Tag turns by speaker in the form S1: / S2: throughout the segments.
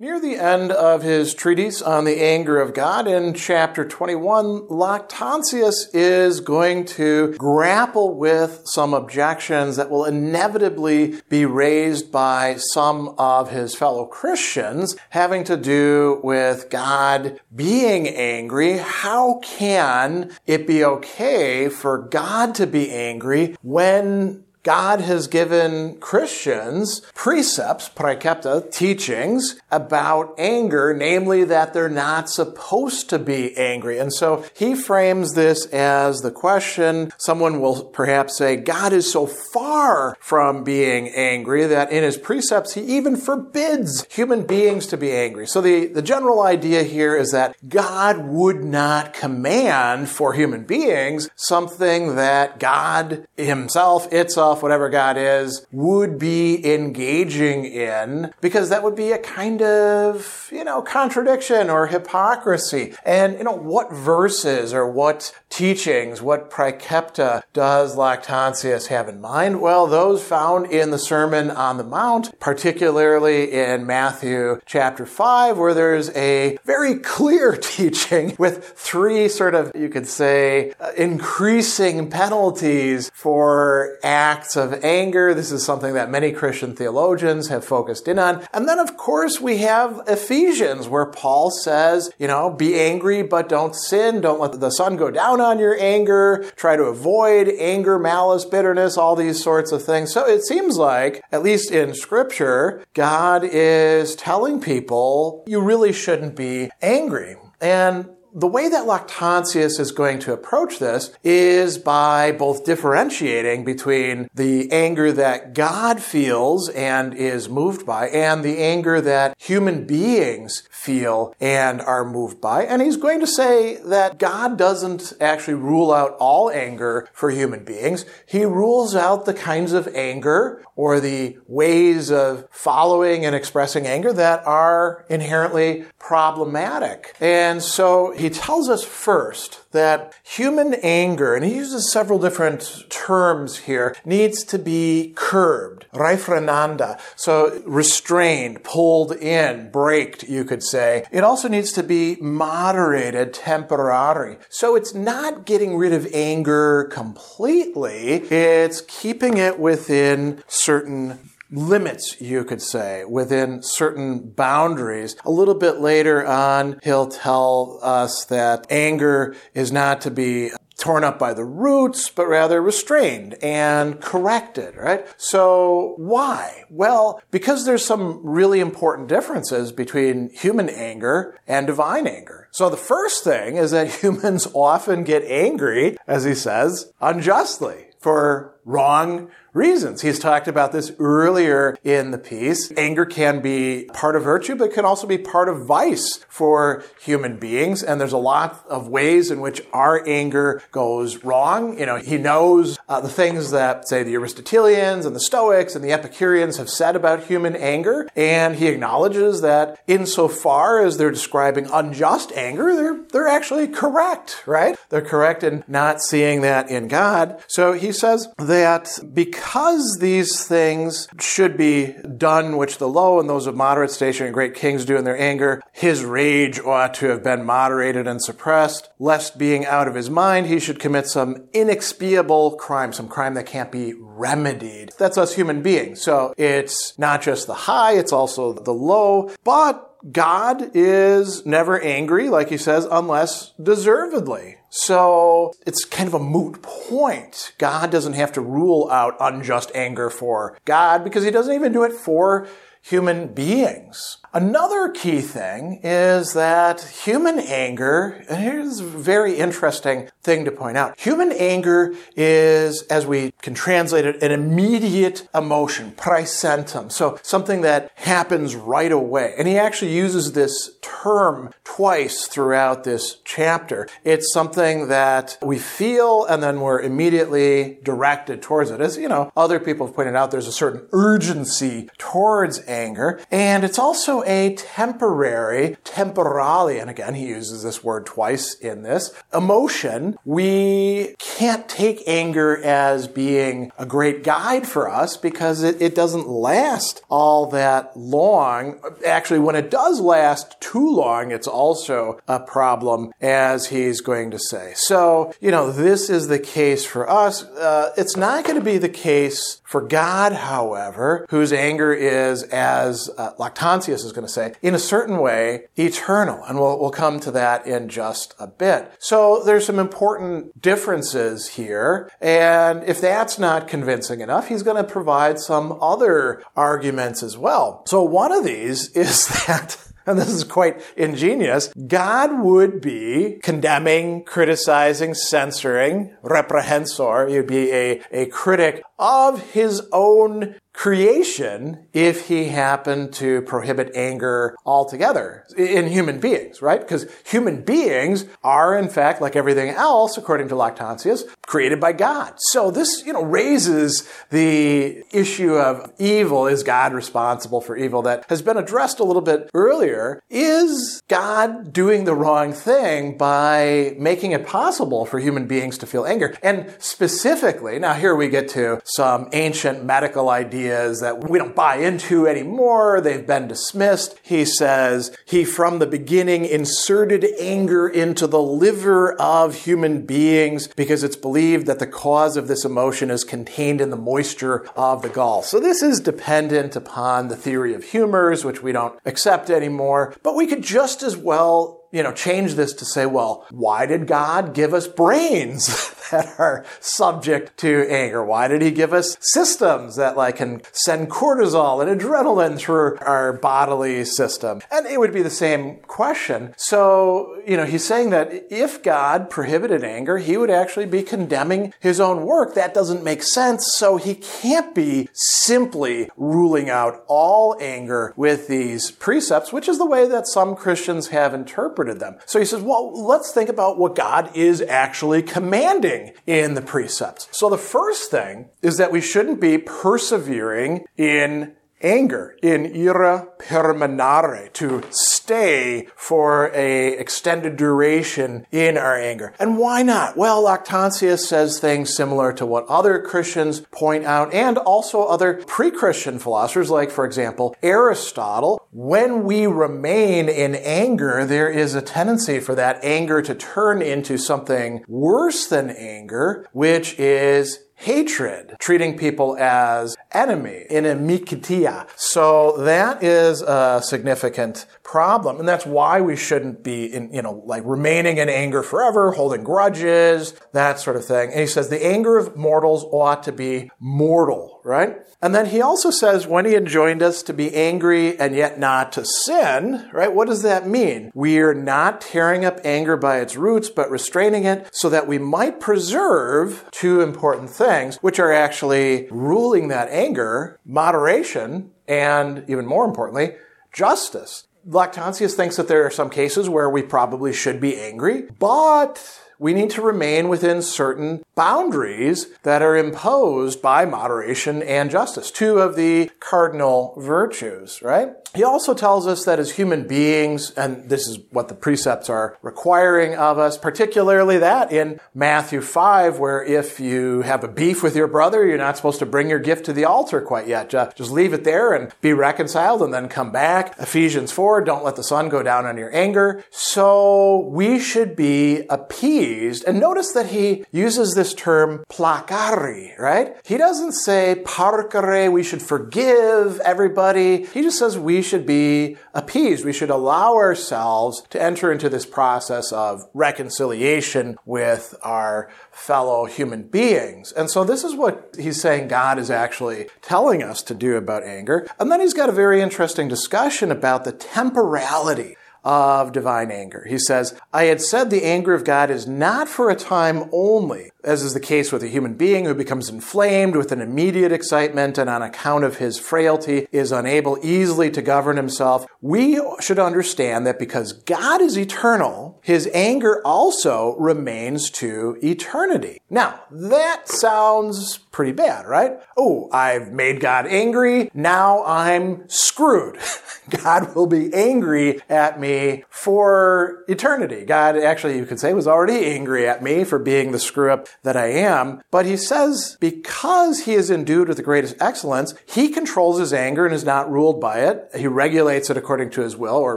S1: Near the end of his treatise on the anger of God in chapter 21, Lactantius is going to grapple with some objections that will inevitably be raised by some of his fellow Christians having to do with God being angry. How can it be okay for God to be angry when God has given Christians precepts, praecepta, teachings about anger, namely that they're not supposed to be angry. And so he frames this as the question, someone will perhaps say, God is so far from being angry that in his precepts he even forbids human beings to be angry. So the, the general idea here is that God would not command for human beings something that God himself, itself, whatever God is, would be engaging in because that would be a kind of, you know, contradiction or hypocrisy. And, you know, what verses or what teachings, what praecepta does Lactantius have in mind? Well, those found in the Sermon on the Mount, particularly in Matthew chapter 5, where there's a very clear teaching with three sort of, you could say, uh, increasing penalties for acts of anger. This is something that many Christian theologians have focused in on. And then, of course, we have Ephesians, where Paul says, you know, be angry, but don't sin. Don't let the sun go down on your anger. Try to avoid anger, malice, bitterness, all these sorts of things. So it seems like, at least in scripture, God is telling people you really shouldn't be angry. And the way that Lactantius is going to approach this is by both differentiating between the anger that God feels and is moved by and the anger that human beings feel and are moved by. And he's going to say that God doesn't actually rule out all anger for human beings. He rules out the kinds of anger or the ways of following and expressing anger that are inherently problematic. And so he tells us first that human anger, and he uses several different terms here, needs to be curbed, refrenanda, so restrained, pulled in, braked, you could say. It also needs to be moderated, temperanda. So it's not getting rid of anger completely, it's keeping it within certain limits, you could say, within certain boundaries. A little bit later on, he'll tell us that anger is not to be torn up by the roots, but rather restrained and corrected, right? So why? Well, because there's some really important differences between human anger and divine anger. So the first thing is that humans often get angry, as he says, unjustly for wrong reasons. He's talked about this earlier in the piece. Anger can be part of virtue, but can also be part of vice for human beings. And there's a lot of ways in which our anger goes wrong. You know, he knows uh, the things that, say, the Aristotelians and the Stoics and the Epicureans have said about human anger. And he acknowledges that insofar as they're describing unjust anger, they're, they're actually correct, right? They're correct in not seeing that in God. So he says that because because these things should be done which the low and those of moderate station and great kings do in their anger, his rage ought to have been moderated and suppressed, lest being out of his mind he should commit some inexpiable crime, some crime that can't be remedied. That's us human beings. So it's not just the high, it's also the low, but God is never angry, like he says, unless deservedly. So it's kind of a moot point. God doesn't have to rule out unjust anger for God because he doesn't even do it for human beings. Another key thing is that human anger, and here's a very interesting thing to point out. Human anger is, as we can translate it, an immediate emotion, praesentum. So something that happens right away. And he actually uses this term twice throughout this chapter. It's something that we feel and then we're immediately directed towards it. As, you know, other people have pointed out, there's a certain urgency towards anger. And it's also a temporary, temporally, and again, he uses this word twice in this, emotion. We can't take anger as being a great guide for us because it, it doesn't last all that long. Actually, when it does last too long, it's also a problem, as he's going to say. So, you know, this is the case for us. Uh, it's not going to be the case for God, however, whose anger is, as uh, Lactantius is going to say, in a certain way, eternal. And we'll, we'll come to that in just a bit. So there's some important differences here. And if that's not convincing enough, he's going to provide some other arguments as well. So one of these is that and this is quite ingenious, God would be condemning, criticizing, censoring, reprehensor. He'd be a, a critic of his own creation if he happened to prohibit anger altogether in human beings, right? Because human beings are, in fact, like everything else, according to Lactantius, created by God. So this, you know, raises the issue of evil. Is God responsible for evil that has been addressed a little bit earlier? Is God doing the wrong thing by making it possible for human beings to feel anger? And specifically, now here we get to some ancient medical ideas that we don't buy into anymore. They've been dismissed. He says he from the beginning inserted anger into the liver of human beings because it's believed that the cause of this emotion is contained in the moisture of the gall. So this is dependent upon the theory of humors, which we don't accept anymore. But we could just as well you know, change this to say, well, why did God give us brains that are subject to anger? Why did he give us systems that like can send cortisol and adrenaline through our bodily system? And it would be the same question. So, you know, he's saying that if God prohibited anger, he would actually be condemning his own work. That doesn't make sense. So he can't be simply ruling out all anger with these precepts, which is the way that some Christians have interpreted interpreted them. So he says, well, let's think about what God is actually commanding in the precepts. So the first thing is that we shouldn't be persevering in anger, in ira permanere, to stay for a extended duration in our anger. And why not? Well, Lactantius says things similar to what other Christians point out and also other pre-Christian philosophers, like, for example, Aristotle. When we remain in anger, there is a tendency for that anger to turn into something worse than anger, which is hatred, treating people as enemy, in inimicitia. So that is a significant problem. And that's why we shouldn't be in, you know, like remaining in anger forever, holding grudges, that sort of thing. And he says the anger of mortals ought to be mortal, right? And then he also says when he enjoined us to be angry and yet not to sin, right? What does that mean? We are not tearing up anger by its roots, but restraining it so that we might preserve two important things, which are actually ruling that anger, moderation, and even more importantly, justice. Lactantius thinks that there are some cases where we probably should be angry, but we need to remain within certain boundaries that are imposed by moderation and justice, two of the cardinal virtues, right? He also tells us that as human beings, and this is what the precepts are requiring of us, particularly that in Matthew 5, where if you have a beef with your brother, you're not supposed to bring your gift to the altar quite yet. Just leave it there and be reconciled and then come back. Ephesians 4, don't let the sun go down on your anger. So we should be appeased. And notice that he uses this term placari, right? He doesn't say parcere, we should forgive everybody. He just says we should be appeased. We should allow ourselves to enter into this process of reconciliation with our fellow human beings. And so this is what he's saying God is actually telling us to do about anger. And then he's got a very interesting discussion about the temporality of divine anger. He says, I had said the anger of God is not for a time only, as is the case with a human being who becomes inflamed with an immediate excitement and on account of his frailty is unable easily to govern himself. We should understand that because God is eternal, his anger also remains to eternity. Now, that sounds pretty bad, right? Oh, I've made God angry. Now I'm screwed. God will be angry at me for eternity. God actually, you could say, was already angry at me for being the screw up that I am. But he says, because he is endued with the greatest excellence, he controls his anger and is not ruled by it. He regulates it according to his will, or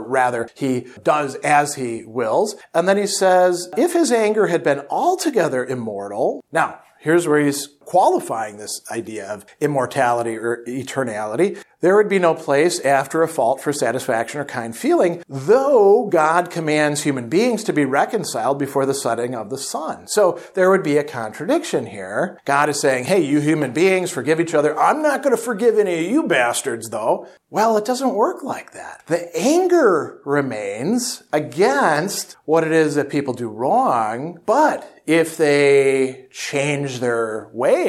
S1: rather, he does as he wills. And then he says, if his anger had been altogether immortal, now, here's where he's qualifying this idea of immortality or eternality. There would be no place after a fault for satisfaction or kind feeling, though God commands human beings to be reconciled before the setting of the sun. So there would be a contradiction here. God is saying, hey, you human beings, forgive each other. I'm not going to forgive any of you bastards, though. Well, it doesn't work like that. The anger remains against what it is that people do wrong, but if they change their ways,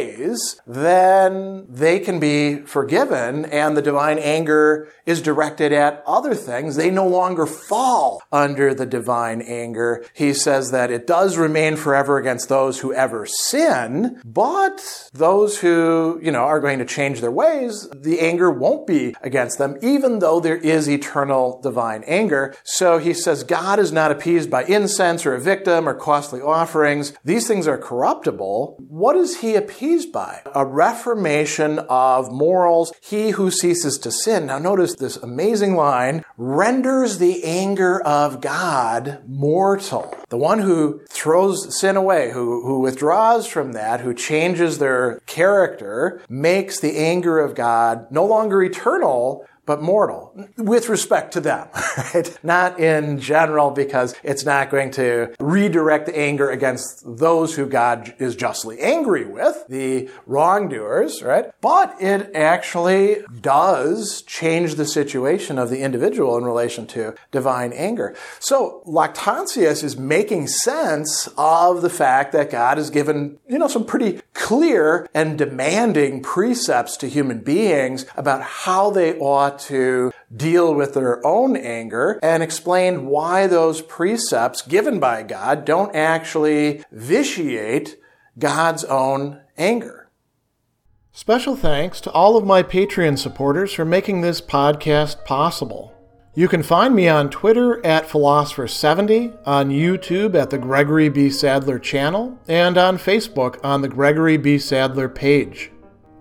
S1: then they can be forgiven and the divine anger is directed at other things. They no longer fall under the divine anger. He says that it does remain forever against those who ever sin, but those who, you know, are going to change their ways, the anger won't be against them, even though there is eternal divine anger. So he says God is not appeased by incense or a victim or costly offerings. These things are corruptible. What is he appeased by? A reformation of morals. He who ceases to sin. Now notice this amazing line, renders the anger of God mortal. The one who throws sin away, who, who withdraws from that, who changes their character, makes the anger of God no longer eternal, but mortal with respect to them, right? Not in general because it's not going to redirect the anger against those who God is justly angry with, the wrongdoers, right? But it actually does change the situation of the individual in relation to divine anger. So Lactantius is making sense of the fact that God has given, you know, some pretty clear and demanding precepts to human beings about how they ought to deal with their own anger and explain why those precepts given by God don't actually vitiate God's own anger. Special thanks to all of my Patreon supporters for making this podcast possible. You can find me on Twitter at Philosopher70, on YouTube at the Gregory B. Sadler channel, and on Facebook on the Gregory B. Sadler page.